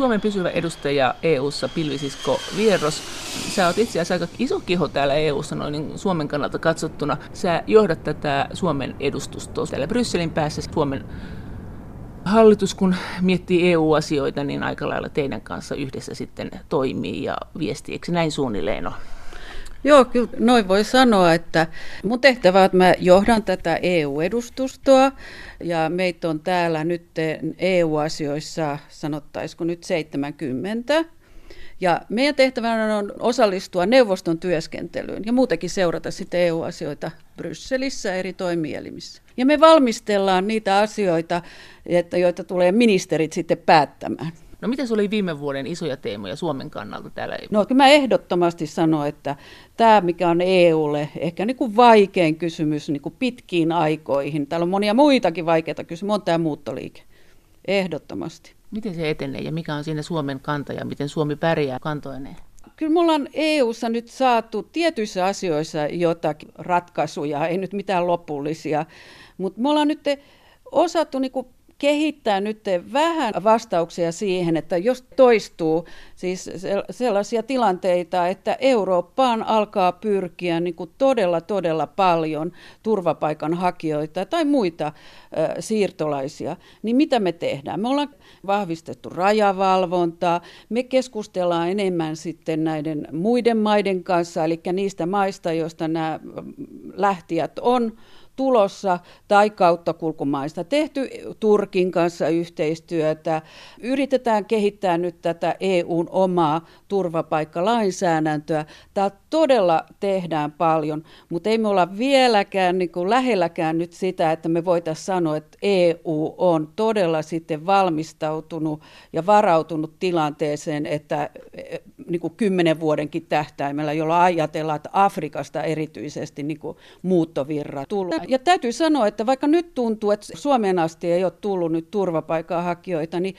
Suomen pysyvä edustaja EU-ssa Pilvi Sisko Vieros. Sä oot itse asiassa aika iso kiho täällä EU-ssa noin niin Suomen kannalta katsottuna. Sä johdat tätä Suomen edustustoa täällä Brysselin päässä. Suomen hallitus, kun miettii EU-asioita, niin aika lailla teidän kanssa yhdessä sitten toimii ja viestii. Eikö näin suunnilleen ole? Joo, kyllä noin voi sanoa, että mun tehtävä on, että mä johdan tätä EU-edustustoa ja meitä on täällä nyt EU-asioissa, sanottaisiko nyt 70. Ja meidän tehtävänä on osallistua neuvoston työskentelyyn ja muutenkin seurata sitten EU-asioita Brysselissä eri toimielimissä. Ja me valmistellaan niitä asioita, että, joita tulee ministerit sitten päättämään. No mitä se oli viime vuoden isoja teemoja Suomen kannalta täällä? No kyllä mä ehdottomasti sanon, että tämä mikä on EUlle ehkä niin kuin vaikein kysymys niin kuin pitkiin aikoihin, täällä on monia muitakin vaikeita kysymyksiä, on tämä muuttoliike. Ehdottomasti. Miten se etenee ja mikä on siinä Suomen kanta ja miten Suomi pärjää kantoineen? Kyllä me ollaan EU-ssa nyt saatu tietyissä asioissa jotakin ratkaisuja, ei nyt mitään lopullisia, mutta me ollaan nyt osattu niin kehittää nyt vähän vastauksia siihen, että jos toistuu siis sellaisia tilanteita, että Eurooppaan alkaa pyrkiä niin kuin todella, todella paljon turvapaikanhakijoita tai muita siirtolaisia, niin mitä me tehdään? Me ollaan vahvistettu rajavalvontaa, me keskustellaan enemmän sitten näiden muiden maiden kanssa, eli niistä maista, joista nämä lähtijät on tulossa tai kauttakulkumaista. Tehty Turkin kanssa yhteistyötä. Yritetään kehittää nyt tätä EUn omaa turvapaikkalainsäädäntöä. Täällä todella tehdään paljon, mutta ei me olla vieläkään niin kuin lähelläkään nyt sitä, että me voitaisiin sanoa, että EU on todella sitten valmistautunut ja varautunut tilanteeseen, että niin kuin kymmenen vuodenkin tähtäimellä, jolla ajatellaan, että Afrikasta erityisesti niin kuin muuttovirrat tullut. Ja täytyy sanoa, että vaikka nyt tuntuu, että Suomen asti ei ole tullut nyt turvapaikanhakijoita, niin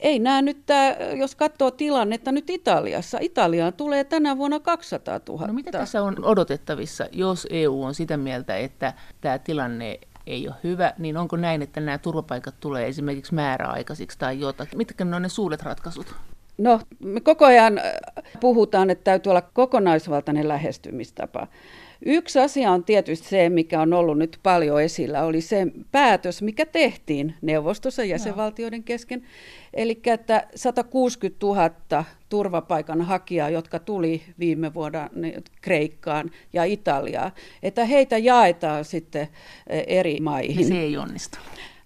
ei näe nyt, tämä, jos katsoo tilannetta nyt Italiassa. Italiaan tulee tänä vuonna 200 000. No mitä tässä on odotettavissa, jos EU on sitä mieltä, että tämä tilanne ei ole hyvä, niin onko näin, että nämä turvapaikat tulee esimerkiksi määräaikaisiksi tai jotakin? Mitkä ne on ne suuret ratkaisut? No, me koko ajan äh, puhutaan, että täytyy olla kokonaisvaltainen lähestymistapa. Yksi asia on tietysti se, mikä on ollut nyt paljon esillä, oli se päätös, mikä tehtiin neuvostossa jäsenvaltioiden kesken. Eli että 160 000 turvapaikanhakijaa, jotka tuli viime vuonna Kreikkaan ja Italiaan, että heitä jaetaan sitten eh, eri maihin. Ja se ei onnistu.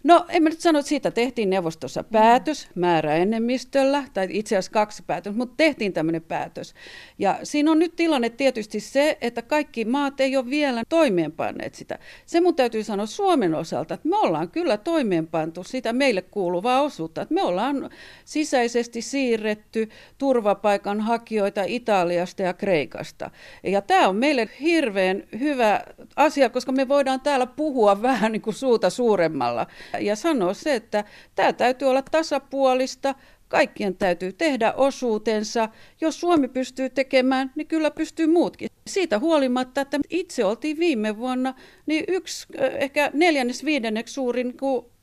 No, en mä nyt sano, että siitä tehtiin neuvostossa päätös määräenemmistöllä, tai itse asiassa kaksi päätöstä, mutta tehtiin tämmöinen päätös. Ja siinä on nyt tilanne tietysti se, että kaikki maat ei ole vielä toimeenpanneet sitä. Se mun täytyy sanoa Suomen osalta, että me ollaan kyllä toimeenpantu sitä meille kuuluvaa osuutta. Että me ollaan sisäisesti siirretty turvapaikanhakijoita Italiasta ja Kreikasta. Ja tämä on meille hirveän hyvä asia, koska me voidaan täällä puhua vähän niin kuin suuta suuremmalla ja sanoa se, että tämä täytyy olla tasapuolista, kaikkien täytyy tehdä osuutensa. Jos Suomi pystyy tekemään, niin kyllä pystyy muutkin. Siitä huolimatta, että itse oltiin viime vuonna niin yksi ehkä neljännes viidenneksi suurin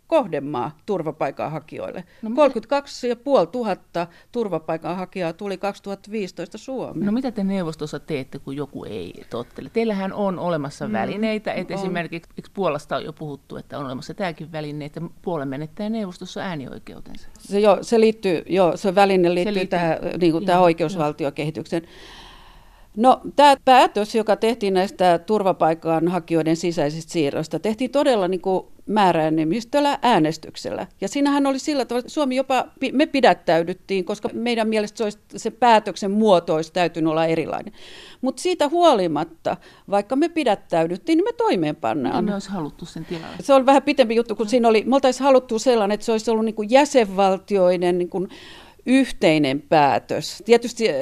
kohdemaa turvapaikanhakijoille. No 32 500 turvapaikanhakijaa tuli 2015 Suomeen. No mitä te neuvostossa teette, kun joku ei tottele? Teillähän on olemassa mm, välineitä, että on. esimerkiksi Puolasta on jo puhuttu, että on olemassa tämäkin väline, että Puolen menettää neuvostossa äänioikeutensa. Se, jo, se, liittyy, jo, se väline liittyy, se liittyy tähän, niin kuin, tähän oikeusvaltiokehitykseen. No, tämä päätös, joka tehtiin näistä turvapaikanhakijoiden sisäisistä siirroista, tehtiin todella niin kuin määräenemmistöllä äänestyksellä. Ja siinähän oli sillä tavalla, että Suomi jopa, me pidättäydyttiin, koska meidän mielestä se, olisi, se päätöksen muoto olisi täytynyt olla erilainen. Mutta siitä huolimatta, vaikka me pidättäydyttiin, niin me toimeenpannaan. Miten me olisi haluttu sen tilalle? Se on vähän pitempi juttu, kun siinä oli, me oltaisiin haluttu sellainen, että se olisi ollut niin kuin jäsenvaltioiden niin kuin yhteinen päätös. Tietysti äh,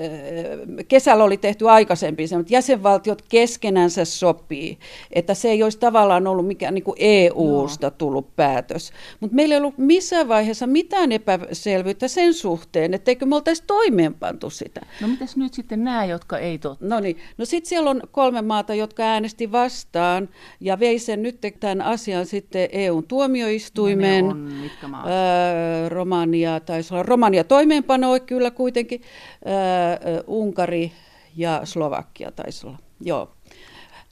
kesällä oli tehty aikaisempi se, mutta jäsenvaltiot keskenänsä sopii, että se ei olisi tavallaan ollut mikään niin EU-sta tullut päätös. Mutta meillä ei ollut missään vaiheessa mitään epäselvyyttä sen suhteen, etteikö me oltaisi toimeenpantu sitä. No mitäs nyt sitten nämä, jotka ei totta? No niin, no sitten siellä on kolme maata, jotka äänesti vastaan ja vei sen nyt tämän asian sitten EUn tuomioistuimeen. No on, mitkä maat? Öö, Romania, taisi olla Romania toimi toimeenpanoi kyllä kuitenkin ää, Unkari ja Slovakia taisi olla. Joo.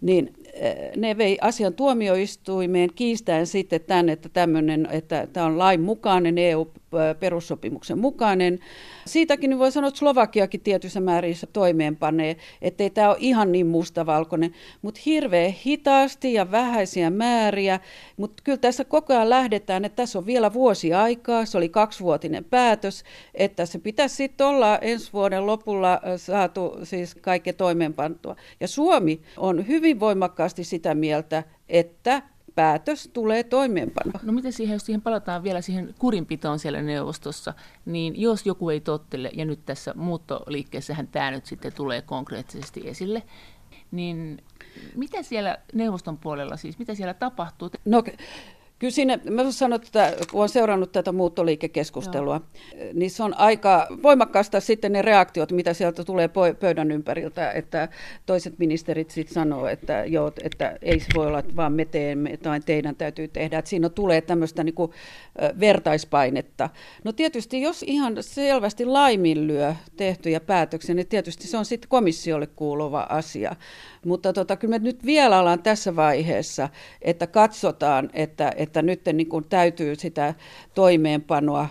Niin ne vei asian tuomioistuimeen kiistäen sitten tämän, että, tämmöinen, että tämä on lain mukainen, EU-perussopimuksen mukainen. Siitäkin voi sanoa, että Slovakiakin tietyssä määrin toimeenpanee, ettei tämä ole ihan niin mustavalkoinen, mutta hirveän hitaasti ja vähäisiä määriä. Mutta kyllä tässä koko ajan lähdetään, että tässä on vielä vuosi aikaa, se oli kaksivuotinen päätös, että se pitäisi sitten olla ensi vuoden lopulla saatu siis kaikki toimeenpantua. Ja Suomi on hyvin voimakkaasti sitä mieltä, että päätös tulee toimeenpanoa. No miten siihen, jos siihen palataan vielä siihen kurinpitoon siellä neuvostossa, niin jos joku ei tottele, ja nyt tässä muuttoliikkeessähän tämä nyt sitten tulee konkreettisesti esille, niin mitä siellä neuvoston puolella siis, mitä siellä tapahtuu? No Kyllä siinä, mä sanon, että kun olen seurannut tätä muuttoliikekeskustelua, Joo. niin se on aika voimakkaasta sitten ne reaktiot, mitä sieltä tulee pöydän ympäriltä, että toiset ministerit sitten sanoo, että joo, että ei se voi olla, että vaan me teemme tai teidän täytyy tehdä, että siinä tulee tämmöistä niin kuin vertaispainetta. No tietysti, jos ihan selvästi laiminlyö tehtyjä päätöksiä, niin tietysti se on sitten komissiolle kuuluva asia. Mutta tota, kyllä me nyt vielä ollaan tässä vaiheessa, että katsotaan, että, että nyt niin kuin täytyy sitä toimeenpanoa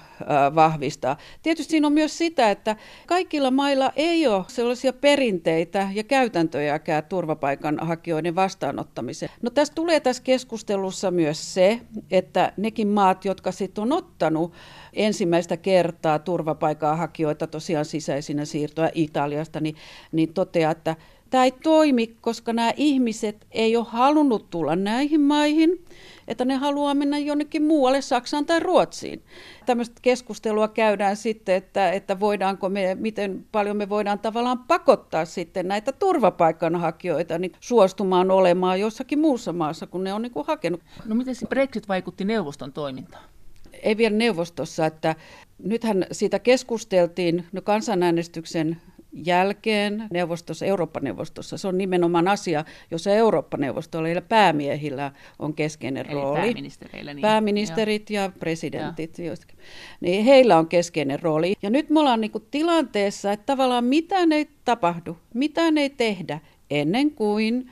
vahvistaa. Tietysti siinä on myös sitä, että kaikilla mailla ei ole sellaisia perinteitä ja käytäntöjäkään turvapaikanhakijoiden vastaanottamiseen. No tässä tulee tässä keskustelussa myös se, että nekin maat, jotka sitten on ottanut ensimmäistä kertaa turvapaikanhakijoita tosiaan sisäisinä siirtoja Italiasta, niin, niin toteaa, että tämä ei toimi, koska nämä ihmiset ei ole halunnut tulla näihin maihin, että ne haluaa mennä jonnekin muualle, Saksaan tai Ruotsiin. Tämmöistä keskustelua käydään sitten, että, että voidaanko me, miten paljon me voidaan tavallaan pakottaa sitten näitä turvapaikanhakijoita niin suostumaan olemaan jossakin muussa maassa, kun ne on niin kuin hakenut. No miten se Brexit vaikutti neuvoston toimintaan? Ei vielä neuvostossa, että nythän siitä keskusteltiin no kansanäänestyksen jälkeen neuvostossa, Eurooppa-neuvostossa. Se on nimenomaan asia, jossa Eurooppa-neuvostolla ja päämiehillä on keskeinen Eli rooli. Pääministereillä, niin. Pääministerit ja, ja presidentit. Niin heillä on keskeinen rooli. Ja nyt me ollaan niin tilanteessa, että tavallaan mitään ei tapahdu, mitään ei tehdä ennen kuin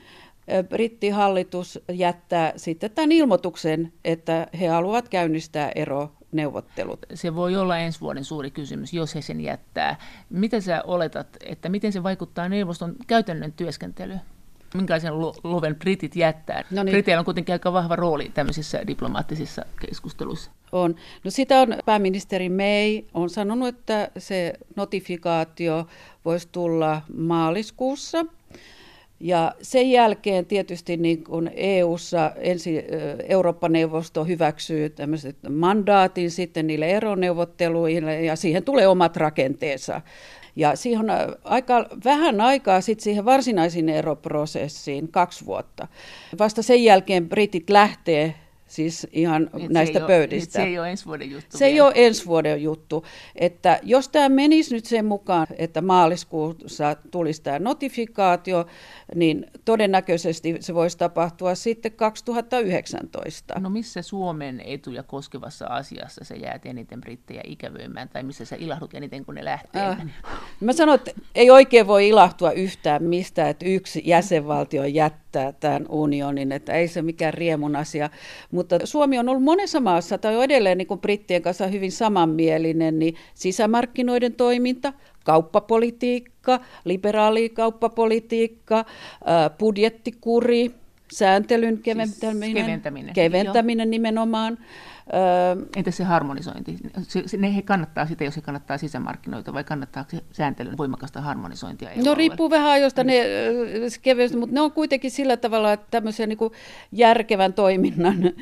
brittihallitus jättää sitten tämän ilmoituksen, että he haluavat käynnistää ero neuvottelut. Se voi olla ensi vuoden suuri kysymys, jos he sen jättää. Mitä sä oletat, että miten se vaikuttaa neuvoston käytännön työskentelyyn? Minkälaisen luven britit jättää? No niin. Briteillä on kuitenkin aika vahva rooli tämmöisissä diplomaattisissa keskusteluissa. On. No sitä on pääministeri May on sanonut, että se notifikaatio voisi tulla maaliskuussa – ja sen jälkeen tietysti niin kun EU-ssa ensi, Eurooppa-neuvosto hyväksyy tämmöiset mandaatin sitten niille eroneuvotteluille ja siihen tulee omat rakenteensa. Ja siihen on aika vähän aikaa sitten siihen varsinaisiin eroprosessiin, kaksi vuotta. Vasta sen jälkeen britit lähtee siis ihan niin, näistä se pöydistä. Ole, se ei ole ensi vuoden juttu. Se vielä. ei ole ensi vuoden juttu. Että jos tämä menisi nyt sen mukaan, että maaliskuussa tulisi tämä notifikaatio, niin todennäköisesti se voisi tapahtua sitten 2019. No missä Suomen etuja koskevassa asiassa se jää eniten brittejä ikävöimään, tai missä se ilahdut eniten, kun ne lähtee? Äh. Mä sanon, että ei oikein voi ilahtua yhtään mistä, että yksi jäsenvaltio jättää tämän unionin, että ei se mikään riemun asia. Mutta Suomi on ollut monessa maassa, tai on edelleen niin kuin brittien kanssa hyvin samanmielinen, niin sisämarkkinoiden toiminta, kauppapolitiikka, liberaali kauppapolitiikka, budjettikuri, sääntelyn keventäminen, siis keventäminen, keventäminen nimenomaan. Entä se harmonisointi? Se, ne he kannattaa sitä, jos he kannattaa sisämarkkinoita, vai kannattaako se sääntelyn voimakasta harmonisointia? No riippuu vähän ajoista ne kevyesti, mutta ne on kuitenkin sillä tavalla, että tämmöisiä niin kuin järkevän toiminnan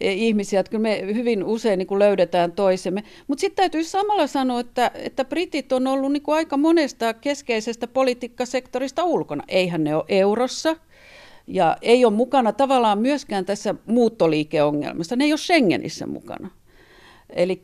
ihmisiä, että kyllä me hyvin usein niin kuin löydetään toisemme. Mutta sitten täytyy samalla sanoa, että, että britit on ollut niin kuin aika monesta keskeisestä politiikkasektorista ulkona. Eihän ne ole eurossa, ja ei ole mukana tavallaan myöskään tässä muuttoliikeongelmassa. Ne ei ole Schengenissä mukana. Eli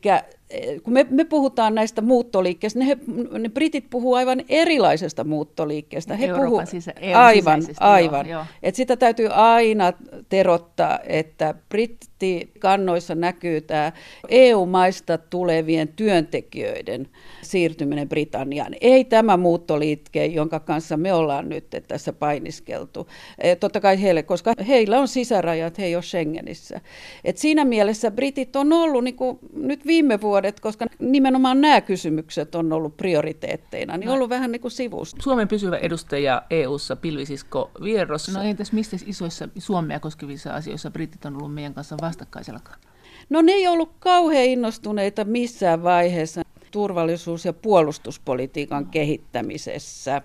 kun me, me puhutaan näistä muuttoliikkeistä, ne, he, ne britit puhuu aivan erilaisesta muuttoliikkeestä. He puhuu sisä, aivan, aivan. Et sitä täytyy aina terottaa, että brittikannoissa näkyy tämä EU-maista tulevien työntekijöiden siirtyminen Britanniaan. Ei tämä muuttoliike, jonka kanssa me ollaan nyt tässä painiskeltu. E, totta kai heille, koska heillä on sisärajat, he ei ole Schengenissä. Et siinä mielessä britit on ollut niin kuin nyt viime vuodet, koska nimenomaan nämä kysymykset on ollut prioriteetteina, niin no. ollut vähän niin kuin sivusta. Suomen pysyvä edustaja EU-ssa Pilvisisko Vieros. No entäs mistä isoissa Suomea koskevissa asioissa britit on ollut meidän kanssa vastakkaisella kannalla? No ne ei ollut kauhean innostuneita missään vaiheessa turvallisuus- ja puolustuspolitiikan kehittämisessä.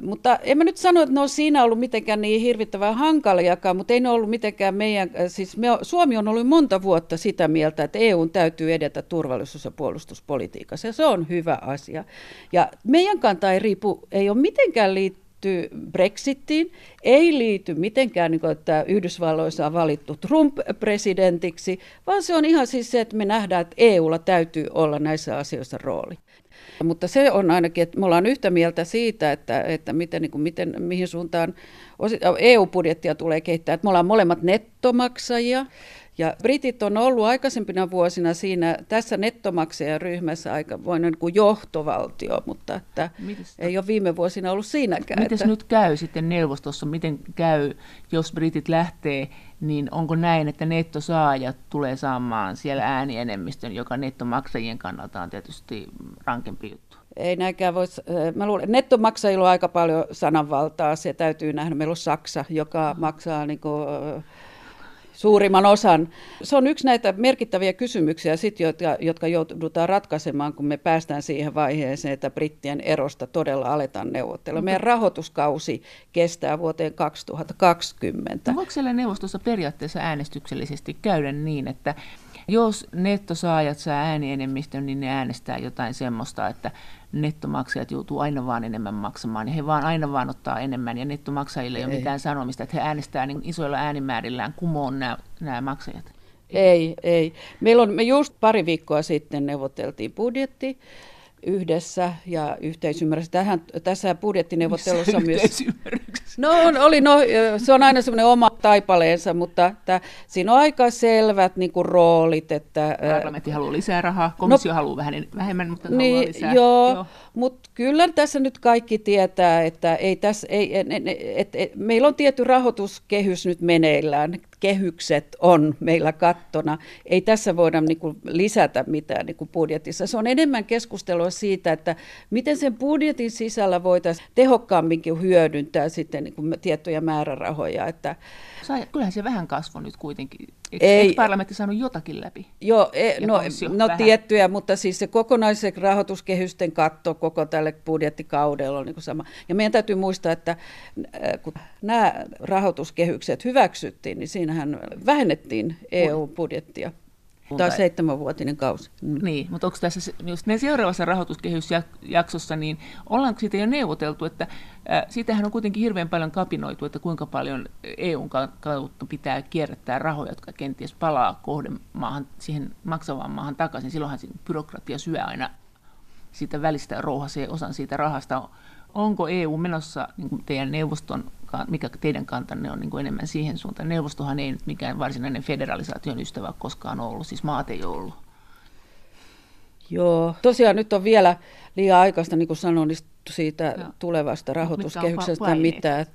Mutta en mä nyt sano, että ne on siinä ollut mitenkään niin hirvittävän hankaliakaan, mutta ei ne ollut mitenkään meidän, siis me, Suomi on ollut monta vuotta sitä mieltä, että EU täytyy edetä turvallisuus- ja puolustuspolitiikassa, ja se on hyvä asia. Ja meidän kanta ei riipu, ei ole mitenkään liittynyt liittyy Brexitiin, ei liity mitenkään, niin kuin, että Yhdysvalloissa on valittu Trump presidentiksi, vaan se on ihan siis se, että me nähdään, että EUlla täytyy olla näissä asioissa rooli. Mutta se on ainakin, että me ollaan yhtä mieltä siitä, että, että miten, niin kuin, miten, mihin suuntaan EU-budjettia tulee kehittää. Että me ollaan molemmat nettomaksajia ja britit on ollut aikaisempina vuosina siinä tässä nettomaksajaryhmässä aika voinen kuin johtovaltio, mutta että ei ole viime vuosina ollut siinäkään. Miten että... nyt käy sitten neuvostossa, miten käy, jos britit lähtee, niin onko näin, että nettosaajat tulee saamaan siellä äänienemmistön, joka nettomaksajien kannalta on tietysti rankempi juttu? ei näinkään voisi, mä luulen, nettomaksajilla on aika paljon sananvaltaa, se täytyy nähdä. Meillä on Saksa, joka maksaa niin kuin, suurimman osan. Se on yksi näitä merkittäviä kysymyksiä, sit, jotka, jotka joudutaan ratkaisemaan, kun me päästään siihen vaiheeseen, että brittien erosta todella aletaan neuvottella. Meidän rahoituskausi kestää vuoteen 2020. Voiko siellä neuvostossa periaatteessa äänestyksellisesti käydä niin, että jos nettosaajat saa äänienemmistön, niin ne äänestää jotain semmoista, että nettomaksajat joutuu aina vaan enemmän maksamaan, ja he vaan aina vaan ottaa enemmän, ja nettomaksajille ei, ei ole mitään sanomista, että he äänestää niin isoilla äänimäärillään kumoon nämä, nämä maksajat. Ei, ei. Meillä on, me just pari viikkoa sitten neuvoteltiin budjetti, yhdessä ja yhteisymmärrys. Tähän, tässä budjettineuvottelussa myös... No, on, oli, no, se on aina semmoinen oma taipaleensa, mutta että siinä on aika selvät niin kuin, roolit. Että, Parlamentti haluaa lisää rahaa, komissio no, haluaa vähän vähemmän, mutta niin, haluaa lisää. Joo, joo. mutta kyllä tässä nyt kaikki tietää, että ei tässä, ei, et, et, et, et, meillä on tietty rahoituskehys nyt meneillään kehykset on meillä kattona. Ei tässä voida niin kuin lisätä mitään niin kuin budjetissa. Se on enemmän keskustelua siitä, että miten sen budjetin sisällä voitaisiin tehokkaamminkin hyödyntää sitten niin kuin tiettyjä määrärahoja. Että, kyllähän se vähän kasvoi nyt kuitenkin. Eikö, ei, eikö parlamentti saanut jotakin läpi? Joo, e, no, no tiettyjä, mutta siis se kokonaisen rahoituskehysten katto koko tälle budjettikaudella on niin sama. Ja meidän täytyy muistaa, että äh, kun nämä rahoituskehykset hyväksyttiin, niin siinähän vähennettiin EU-budjettia. Tämä on seitsemänvuotinen kausi. Mm. Niin, mutta onko tässä just ne seuraavassa rahoituskehysjaksossa, niin ollaanko siitä jo neuvoteltu, että äh, siitähän on kuitenkin hirveän paljon kapinoitu, että kuinka paljon EUn kautta pitää kierrättää rahoja, jotka kenties palaa kohdemaahan, siihen maksavaan maahan takaisin. Silloinhan byrokratia syö aina siitä välistä rouhasee osan siitä rahasta. Onko EU menossa niin teidän neuvoston mikä teidän kantanne on niin kuin enemmän siihen suuntaan? Neuvostohan ei nyt mikään varsinainen federalisaation ystävä koskaan ollut, siis maat ei ollut. Joo, tosiaan nyt on vielä liian aikaista, niin kuin sanoin, niin siitä Joo. tulevasta rahoituskehyksestä mitään.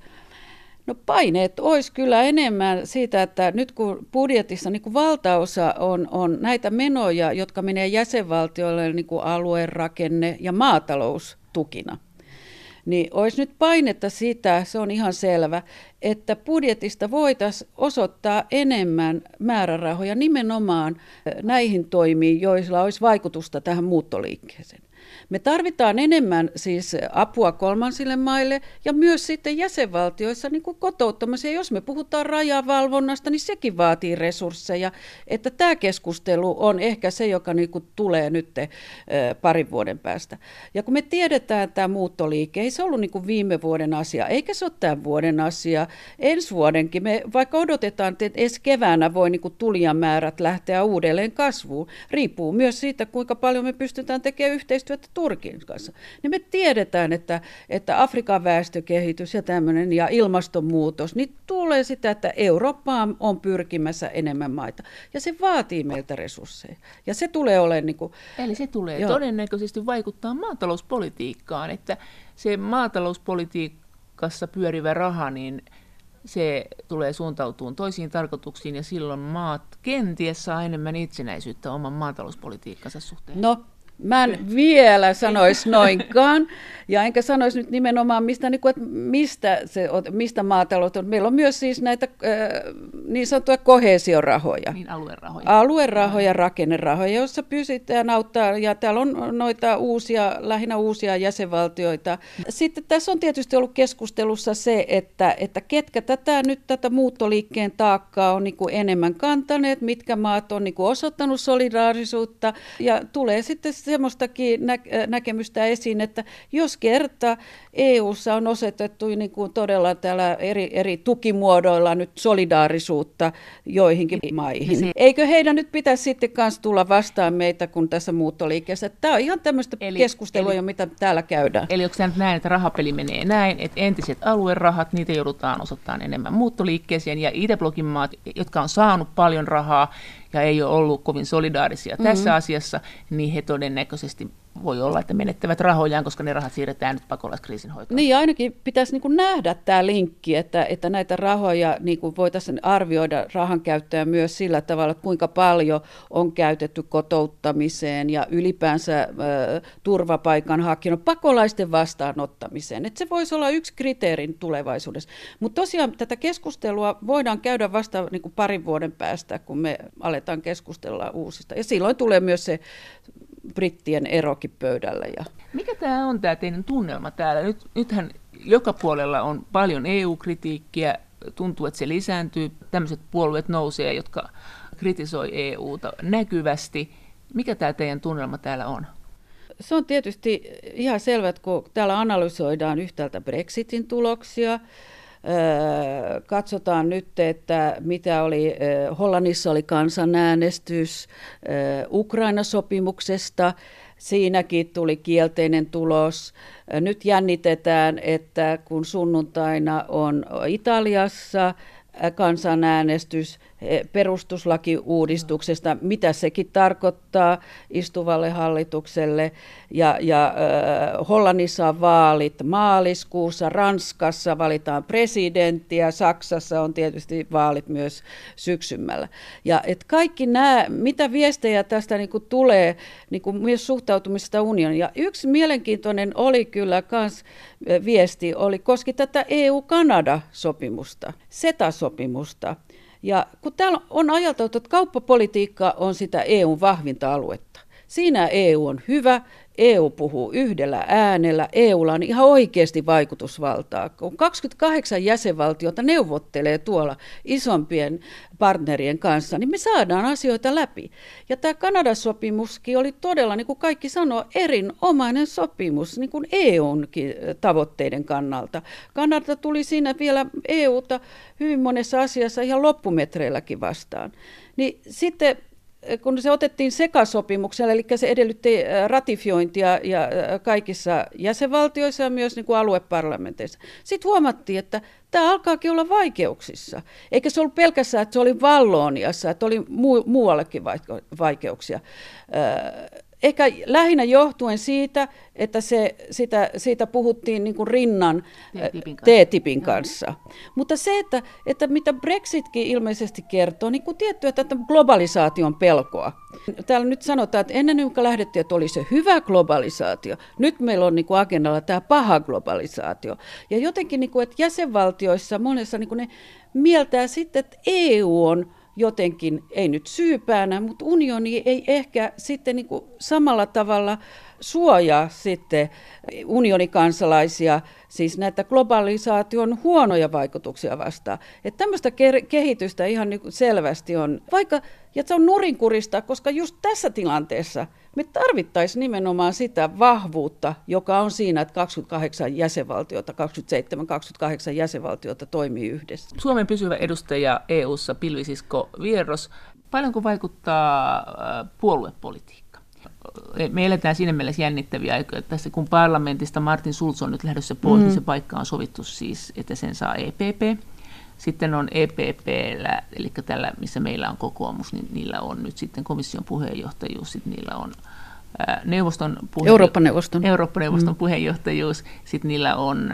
No paineet olisi kyllä enemmän siitä, että nyt kun budjetissa niin kuin valtaosa on, on näitä menoja, jotka menee jäsenvaltioille niin kuin alueen rakenne ja maataloustukina – niin olisi nyt painetta sitä, se on ihan selvä, että budjetista voitaisiin osoittaa enemmän määrärahoja nimenomaan näihin toimiin, joilla olisi vaikutusta tähän muuttoliikkeeseen. Me tarvitaan enemmän siis apua kolmansille maille ja myös sitten jäsenvaltioissa niin kuin kotouttamassa. Ja jos me puhutaan rajavalvonnasta, niin sekin vaatii resursseja. Että tämä keskustelu on ehkä se, joka niin kuin tulee nyt parin vuoden päästä. Ja kun me tiedetään, tämä muuttoliike, ei se ollut niin kuin viime vuoden asia, eikä se ole tämän vuoden asia. Ensi vuodenkin, me vaikka odotetaan, että ensi keväänä voi niin kuin tulijamäärät lähteä uudelleen kasvuun, riippuu myös siitä, kuinka paljon me pystytään tekemään yhteistyötä Turkin kanssa. Niin me tiedetään, että, että Afrikan väestökehitys ja tämmöinen ja ilmastonmuutos, niin tulee sitä, että Eurooppaan on pyrkimässä enemmän maita. Ja se vaatii meiltä resursseja. Ja se tulee olemaan... Niin kuin, Eli se tulee joo. todennäköisesti vaikuttaa maatalouspolitiikkaan, että se maatalouspolitiikassa pyörivä raha, niin se tulee suuntautumaan toisiin tarkoituksiin ja silloin maat kenties saa enemmän itsenäisyyttä oman maatalouspolitiikkansa suhteen. No Mä en vielä sanoisi noinkaan, ja enkä sanoisi nyt nimenomaan mistä, niin kuin, että mistä, se, mistä maatalous on. Meillä on myös siis näitä niin sanottuja kohesiorahoja. Niin, aluerahoja. Aluerahoja, rakennerahoja, joissa pysytään auttaa, ja täällä on noita uusia, lähinnä uusia jäsenvaltioita. Sitten tässä on tietysti ollut keskustelussa se, että, että ketkä tätä nyt tätä muuttoliikkeen taakkaa on niin enemmän kantaneet, mitkä maat on niin osoittanut solidaarisuutta, ja tulee sitten semmoistakin nä- näkemystä esiin, että jos kerta EU:ssa on osoitettu niin kuin todella täällä eri, eri tukimuodoilla nyt solidaarisuutta joihinkin maihin. Se... Eikö heidän nyt pitäisi sitten kanssa tulla vastaan meitä, kun tässä muuttoliikkeessä? Tämä on ihan tämmöistä eli, keskustelua, eli, mitä täällä käydään. Eli onko tämä nyt näin, että rahapeli menee näin, että entiset aluerahat, niitä joudutaan osoittamaan enemmän muuttoliikkeeseen, ja Itäblogin maat, jotka on saanut paljon rahaa, ja ei ole ollut kovin solidaarisia mm-hmm. tässä asiassa, niin he todennäköisesti voi olla, että menettävät rahojaan, koska ne rahat siirretään nyt pakolaiskriisin hoitoon. Niin, ainakin pitäisi niin kuin nähdä tämä linkki, että, että näitä rahoja niin kuin voitaisiin arvioida rahan käyttöä myös sillä tavalla, että kuinka paljon on käytetty kotouttamiseen ja ylipäänsä äh, turvapaikan hakijoiden pakolaisten vastaanottamiseen. Että se voisi olla yksi kriteerin tulevaisuudessa. Mutta tosiaan tätä keskustelua voidaan käydä vasta niin kuin parin vuoden päästä, kun me aletaan keskustella uusista. Ja silloin tulee myös se brittien erokin pöydällä. Ja... Mikä tämä on tämä teidän tunnelma täällä? Nyt, nythän joka puolella on paljon EU-kritiikkiä, tuntuu, että se lisääntyy. Tämmöiset puolueet nousee, jotka kritisoi EUta näkyvästi. Mikä tämä teidän tunnelma täällä on? Se on tietysti ihan selvä, että kun täällä analysoidaan yhtäältä Brexitin tuloksia, Katsotaan nyt, että mitä oli, Hollannissa oli kansanäänestys Ukraina-sopimuksesta, siinäkin tuli kielteinen tulos. Nyt jännitetään, että kun sunnuntaina on Italiassa kansanäänestys perustuslakiuudistuksesta, mitä sekin tarkoittaa istuvalle hallitukselle. Ja, ja äh, Hollannissa on vaalit maaliskuussa, Ranskassa valitaan presidenttiä, Saksassa on tietysti vaalit myös syksymällä. Ja et kaikki nämä, mitä viestejä tästä niin kuin tulee, niin kuin myös suhtautumisesta unioniin. Ja yksi mielenkiintoinen oli kyllä myös viesti, oli koski tätä EU-Kanada-sopimusta, SETA-sopimusta. Ja kun täällä on ajateltu, että kauppapolitiikka on sitä EUn vahvinta aluetta. Siinä EU on hyvä, EU puhuu yhdellä äänellä, EUlla on ihan oikeasti vaikutusvaltaa. Kun 28 jäsenvaltiota neuvottelee tuolla isompien partnerien kanssa, niin me saadaan asioita läpi. Ja tämä Kanadan sopimuskin oli todella, niin kuin kaikki sanoo, erinomainen sopimus niin kuin EUn tavoitteiden kannalta. Kanada tuli siinä vielä EUta hyvin monessa asiassa ihan loppumetreilläkin vastaan. Niin sitten kun se otettiin sekasopimuksella, eli se edellytti äh, ratifiointia ja äh, kaikissa jäsenvaltioissa ja myös niin kuin alueparlamenteissa. Sitten huomattiin, että tämä alkaakin olla vaikeuksissa. Eikä se ollut pelkästään, että se oli Valloniassa, että oli muu- muuallekin vaikeuksia. Äh, Ehkä lähinnä johtuen siitä, että se, sitä, siitä puhuttiin niin kuin rinnan T-tipin kanssa. kanssa. Mutta se, että, että mitä Brexitkin ilmeisesti kertoo, niin kuin tiettyä tätä globalisaation pelkoa. Täällä nyt sanotaan, että ennen kuin lähdettiin, että oli se hyvä globalisaatio. Nyt meillä on niin kuin agendalla tämä paha globalisaatio. Ja jotenkin, niin kuin, että jäsenvaltioissa monessa niin kuin ne mieltää sitten, että EU on jotenkin, ei nyt syypäänä, mutta unioni ei ehkä sitten niin kuin samalla tavalla suojaa sitten unionikansalaisia, siis näitä globalisaation huonoja vaikutuksia vastaan. Että tämmöistä kehitystä ihan niin selvästi on, vaikka, ja se on nurinkurista, koska just tässä tilanteessa me tarvittaisiin nimenomaan sitä vahvuutta, joka on siinä, että 28 jäsenvaltiota, 27-28 jäsenvaltiota toimii yhdessä. Suomen pysyvä edustaja EU-ssa Pilvisisko Vierros, paljonko vaikuttaa äh, puoluepolitiikka? Me eletään siinä mielessä jännittäviä aikoja, että tässä kun parlamentista Martin Schulz on nyt lähdössä pois, niin mm. niin se paikka on sovittu siis, että sen saa EPP. Sitten on EPP, eli tällä, missä meillä on kokoomus, niin niillä on nyt sitten komission puheenjohtajuus, sitten niillä on neuvoston puhe- Eurooppa-neuvoston, Eurooppa-neuvoston mm. puheenjohtajuus, sitten niillä on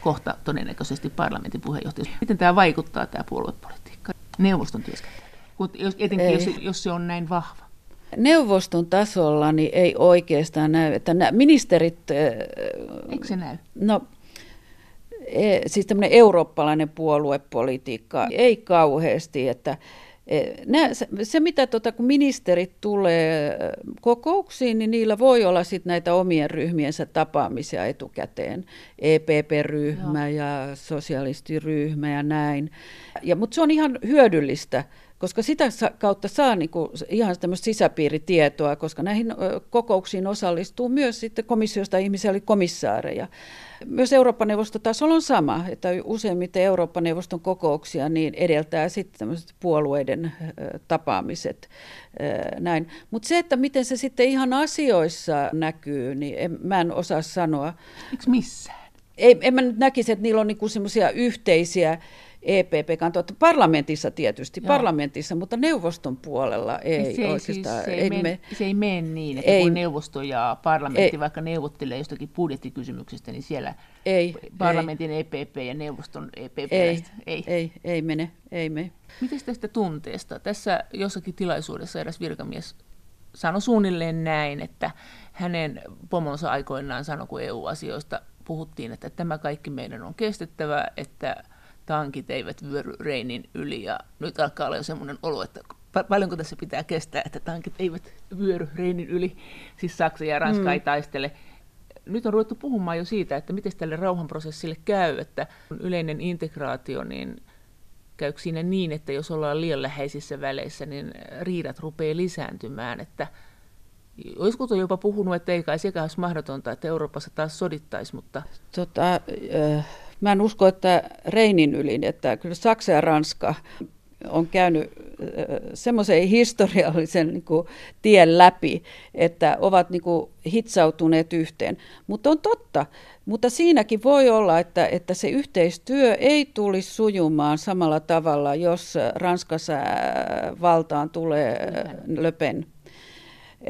kohta todennäköisesti parlamentin puheenjohtajuus. Miten tämä vaikuttaa, tämä puoluepolitiikka, neuvoston työskentely, etenkin jos, jos se on näin vahva? Neuvoston tasolla niin ei oikeastaan näy, että nämä ministerit... Eikö se näy? No siis tämmöinen eurooppalainen puoluepolitiikka, ei kauheasti, että e, se, mitä tota, kun ministerit tulee kokouksiin, niin niillä voi olla sit näitä omien ryhmiensä tapaamisia etukäteen. EPP-ryhmä Joo. ja sosialistiryhmä ja näin. Ja, mutta se on ihan hyödyllistä, koska sitä kautta saa niinku ihan tämmöistä sisäpiiritietoa, koska näihin kokouksiin osallistuu myös sitten komissiosta ihmisiä, eli komissaareja. Myös Eurooppa-neuvoston tasolla on sama, että useimmiten Eurooppa-neuvoston kokouksia niin edeltää sitten tämmöiset puolueiden tapaamiset. Näin. Mutta se, että miten se sitten ihan asioissa näkyy, niin en, mä en osaa sanoa. Eikö missään? Ei, en mä nyt näkisi, että niillä on niinku semmoisia yhteisiä EPP-kantoa. Parlamentissa tietysti, Joo. parlamentissa, mutta neuvoston puolella ei, se ei oikeastaan. Siis, se, ei ei me, se ei mene niin, että ei, kun neuvosto ja parlamentti ei, vaikka neuvottelee jostakin budjettikysymyksestä, niin siellä ei, parlamentin ei. EPP ja neuvoston EPP. Ei, ei, ei, ei mene, ei mene. Miten tästä tunteesta? Tässä jossakin tilaisuudessa eräs virkamies sanoi suunnilleen näin, että hänen pomonsa aikoinaan sanoi, kun EU-asioista puhuttiin, että tämä kaikki meidän on kestettävä, että tankit eivät vyöry Reinin yli ja nyt alkaa olla jo semmoinen olo, että paljonko tässä pitää kestää, että tankit eivät vyöry Reinin yli, siis Saksa ja Ranska mm. ei taistele. Nyt on ruvettu puhumaan jo siitä, että miten tälle rauhanprosessille käy, että yleinen integraatio, niin käykö siinä niin, että jos ollaan liian läheisissä väleissä, niin riidat rupeaa lisääntymään, että Joskus on jopa puhunut, että ei kai sekä olisi mahdotonta, että Euroopassa taas sodittaisi, mutta... Tota, äh, Mä en usko, että Reinin ylin, että kyllä Saksa ja Ranska on käynyt semmoisen historiallisen niin kuin, tien läpi, että ovat niin kuin, hitsautuneet yhteen. Mutta on totta, mutta siinäkin voi olla, että, että se yhteistyö ei tulisi sujumaan samalla tavalla, jos Ranskassa valtaan tulee Löpen.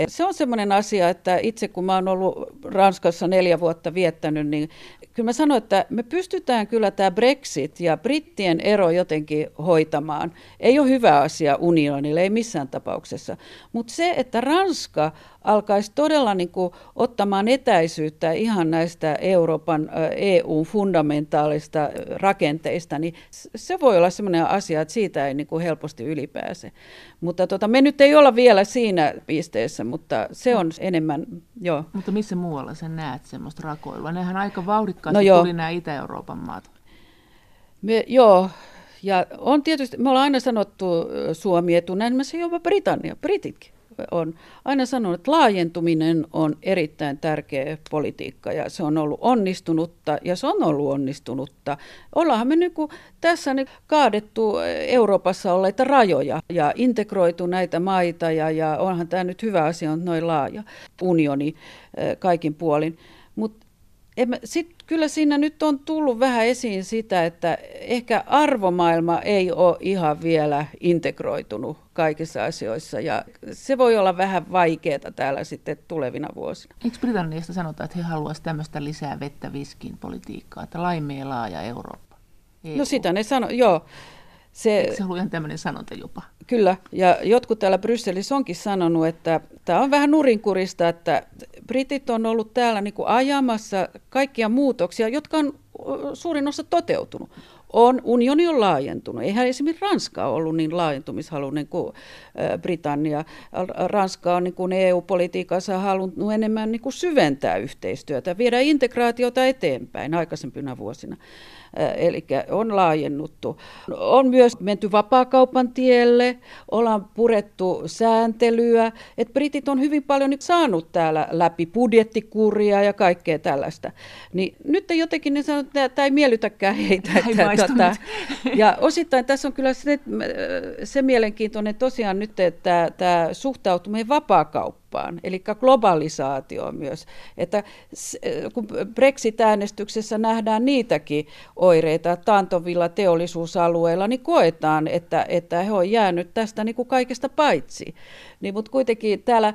Se on semmoinen asia, että itse kun mä oon ollut Ranskassa neljä vuotta viettänyt, niin kyllä mä sanoin, että me pystytään kyllä tämä Brexit ja brittien ero jotenkin hoitamaan. Ei ole hyvä asia unionille, ei missään tapauksessa. Mutta se, että Ranska alkaisi todella niin kuin ottamaan etäisyyttä ihan näistä Euroopan EU-fundamentaalista rakenteista, niin se voi olla sellainen asia, että siitä ei niin kuin helposti ylipääse. Mutta tota, me nyt ei olla vielä siinä pisteessä, mutta se on enemmän, joo. Mutta missä muualla sä näet semmoista rakoilua? Nehän aika vauhdikkaasti no tuli nämä Itä-Euroopan maat. Me, joo, ja on tietysti, me ollaan aina sanottu Suomi etunäin, jopa Britannia, Brititkin on aina sanonut, että laajentuminen on erittäin tärkeä politiikka ja se on ollut onnistunutta ja se on ollut onnistunutta. Ollaanhan me niin tässä nyt kaadettu Euroopassa olleita rajoja ja integroitu näitä maita ja, ja onhan tämä nyt hyvä asia, on noin laaja unioni eh, kaikin puolin. Mutta sitten kyllä siinä nyt on tullut vähän esiin sitä, että ehkä arvomaailma ei ole ihan vielä integroitunut kaikissa asioissa ja se voi olla vähän vaikeaa täällä sitten tulevina vuosina. Eikö Britanniasta sanota, että he haluaisivat tämmöistä lisää vettä viskiin politiikkaa, että laimee laaja Eurooppa? EU. No sitä ne sanoo, joo. Se, se ollut ihan tämmöinen sanonta jopa? Kyllä, ja jotkut täällä Brysselissä onkin sanonut, että tämä on vähän nurinkurista, että britit on ollut täällä niin kuin ajamassa kaikkia muutoksia, jotka on suurin osa toteutunut. on, unioni on laajentunut. Eihän esimerkiksi Ranska ollut niin laajentumishaluinen kuin Britannia. Ranska on niin kuin EU-politiikassa halunnut enemmän niin kuin syventää yhteistyötä, viedä integraatiota eteenpäin aikaisempina vuosina. Eli on laajennuttu. On myös menty vapaakaupan tielle, ollaan purettu sääntelyä. Et britit on hyvin paljon nyt saanut täällä läpi budjettikuria ja kaikkea tällaista. Niin nyt jotenkin ne sanoo, että tämä ei miellytäkään heitä. Että, tota, ja osittain tässä on kyllä se, se mielenkiintoinen tosiaan nyt, että tämä suhtautuminen vapaakauppaan, eli globalisaatio myös. Että kun Brexit-äänestyksessä nähdään niitäkin oireita taantovilla teollisuusalueilla, niin koetaan, että, että he on jäänyt tästä niin kuin kaikesta paitsi. Niin, mutta kuitenkin täällä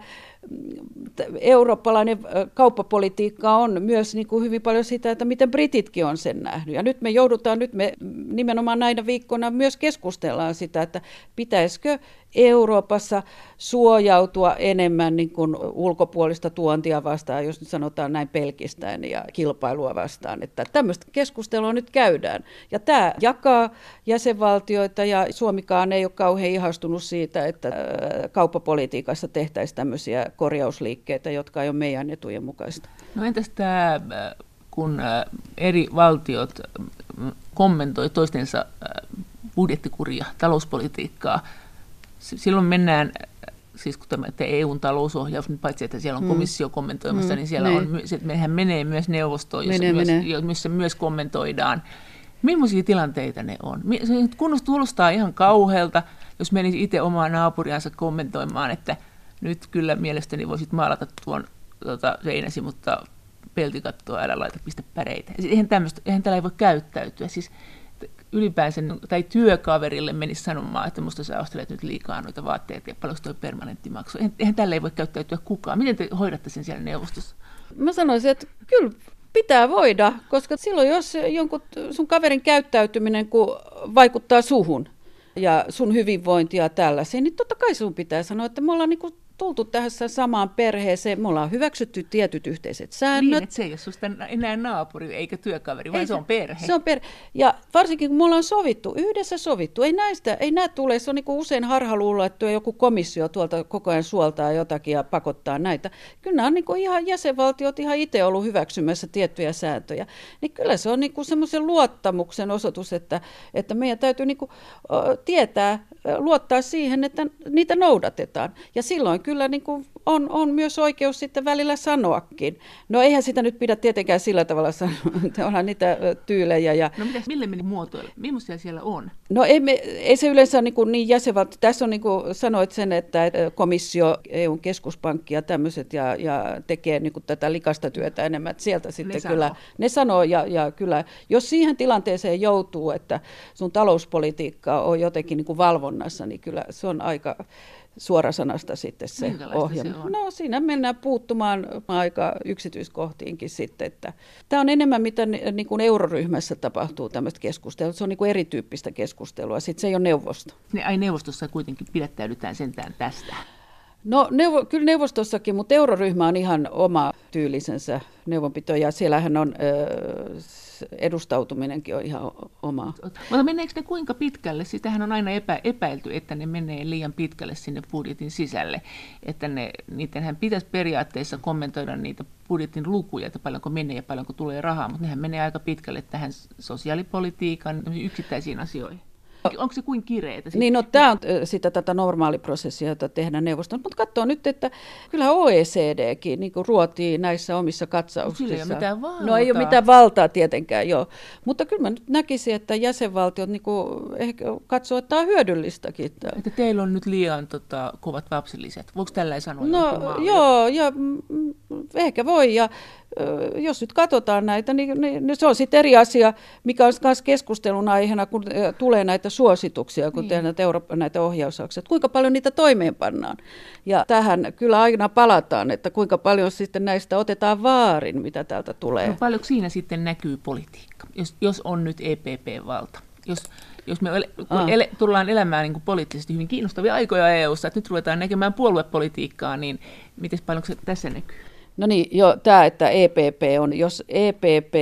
eurooppalainen kauppapolitiikka on myös niin kuin hyvin paljon sitä, että miten brititkin on sen nähnyt. Ja nyt me joudutaan, nyt me nimenomaan näinä viikkoina myös keskustellaan sitä, että pitäisikö Euroopassa suojautua enemmän niin kuin ulkopuolista tuontia vastaan, jos nyt sanotaan näin pelkistäen, ja kilpailua vastaan. Että tämmöistä keskustelua nyt käydään. Ja tämä jakaa jäsenvaltioita, ja Suomikaan ei ole kauhean ihastunut siitä, että kauppapolitiikassa tehtäisiin tämmöisiä korjausliikkeitä, jotka ei ole meidän etujen mukaista. No entäs tämä, kun eri valtiot kommentoi toistensa budjettikuria, talouspolitiikkaa, silloin mennään, siis kun tämä EUn talousohjaus, niin paitsi että siellä on mm. komissio kommentoimassa, mm. niin siellä niin. on, mehän menee myös neuvostoon, jossa menee, myös, menee. missä myös kommentoidaan. Millaisia tilanteita ne on? Se kuulostaa ihan kauhealta, jos menisi itse omaa naapuriansa kommentoimaan, että nyt kyllä mielestäni voisit maalata tuon tuota, seinäsi, mutta peltikattoa älä laita pistä päreitä. Eihän, eihän tällä ei voi käyttäytyä. Siis ylipäänsä tai työkaverille menisi sanomaan, että musta sä ostelet nyt liikaa noita vaatteita ja paljonko toi permanentti maksu. Eihän, eihän tällä ei voi käyttäytyä kukaan. Miten te hoidatte sen siellä neuvostossa? Mä sanoisin, että kyllä pitää voida, koska silloin jos jonkun sun kaverin käyttäytyminen kun vaikuttaa suhun ja sun hyvinvointia tällaisiin, niin totta kai sun pitää sanoa, että me ollaan niin tultu tähän samaan perheeseen, me ollaan hyväksytty tietyt yhteiset säännöt. Niin, että se ei ole susta enää naapuri eikä työkaveri, vaan ei, se on perhe. Se on perhe. Ja varsinkin kun me ollaan sovittu, yhdessä sovittu, ei näistä, ei näitä tule, se on niin usein harhaluulo, että joku komissio tuolta koko ajan suoltaa jotakin ja pakottaa näitä. Kyllä nämä on niin ihan jäsenvaltiot ihan itse ollut hyväksymässä tiettyjä sääntöjä. Niin kyllä se on niin semmoisen luottamuksen osoitus, että, että meidän täytyy niin kuin, tietää, luottaa siihen, että niitä noudatetaan. Ja silloin kyllä niin kuin on, on myös oikeus sitten välillä sanoakin. No eihän sitä nyt pidä tietenkään sillä tavalla sanoa, että onhan niitä tyylejä. Ja... No mitäs, mille meni muotoilla? Millaisia siellä on? No ei, me, ei se yleensä niin, kuin niin jäsenvaltio. Tässä on niin kuin sanoit sen, että komissio, EUn keskuspankki ja tämmöiset ja, ja tekee niin kuin tätä likasta työtä enemmän. Että sieltä sitten ne kyllä, sanoo. ne sanoo ja, ja kyllä, jos siihen tilanteeseen joutuu, että sun talouspolitiikka on jotenkin niin kuin valvonnassa, niin kyllä se on aika suorasanasta sitten se ohjelma. Se no siinä mennään puuttumaan aika yksityiskohtiinkin sitten. Että tämä on enemmän mitä niin kuin euroryhmässä tapahtuu tämmöistä keskustelua. Se on niin kuin erityyppistä keskustelua. Sitten se ei ole neuvosto. Ne, ai neuvostossa kuitenkin pidättäydytään sentään tästä. No neuvo, kyllä neuvostossakin, mutta euroryhmä on ihan oma tyylisensä neuvonpito ja siellähän on edustautuminenkin on ihan oma. Mutta meneekö ne kuinka pitkälle? Sitähän on aina epä, epäilty, että ne menee liian pitkälle sinne budjetin sisälle. Että ne, niidenhän pitäisi periaatteessa kommentoida niitä budjetin lukuja, että paljonko menee ja paljonko tulee rahaa, mutta nehän menee aika pitkälle tähän sosiaalipolitiikan yksittäisiin asioihin. Onko se kuin kireetä? Niin, no tämä on sitä tätä normaaliprosessia, jota tehdään neuvoston. Mutta katsoo nyt, että kyllä OECDkin niin ruotii näissä omissa katsauksissa. Ei ole mitään valtaa. No ei ole mitään valtaa tietenkään, joo. Mutta kyllä mä nyt näkisin, että jäsenvaltiot niin ehkä katsoo, että tämä on hyödyllistäkin. Että teillä on nyt liian tota, kovat lapsilliset. Voiko tällä sanoa? No joo, ja ehkä voi. Ja jos nyt katsotaan näitä, niin, niin, niin se on sitten eri asia, mikä on myös keskustelun aiheena, kun tulee näitä suosituksia, kun niin. tehdään näitä, Euro- näitä ohjausaksia, kuinka paljon niitä toimeenpannaan. Ja tähän kyllä aina palataan, että kuinka paljon sitten näistä otetaan vaarin, mitä täältä tulee. No paljonko siinä sitten näkyy politiikka, jos, jos on nyt EPP-valta? Jos, jos me ele, ah. ele, tullaan elämään niin kuin poliittisesti hyvin kiinnostavia aikoja EU-ssa, että nyt ruvetaan näkemään puoluepolitiikkaa, niin miten paljon se tässä näkyy? No niin, jo tämä, että EPP on, jos EPP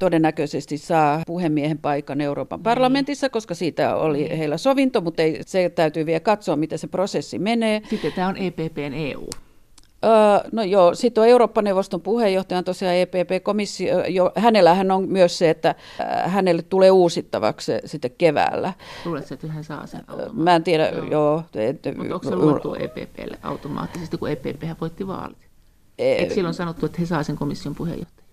todennäköisesti saa puhemiehen paikan Euroopan niin. parlamentissa, koska siitä oli niin. heillä sovinto, mutta ei, se täytyy vielä katsoa, miten se prosessi menee. Sitten tämä on EPPn EU. no joo, sitten on Eurooppa-neuvoston puheenjohtaja tosiaan EPP-komissio. Jo, hänellähän on myös se, että hänelle tulee uusittavaksi sitten keväällä. Luuletko, että hän saa sen Mä en tiedä, joo. joo että, Mutta onko se luvattu EPPlle automaattisesti, kun EPP voitti vaalit? E- Eikö silloin sanottu, että he saa sen komission puheenjohtajan?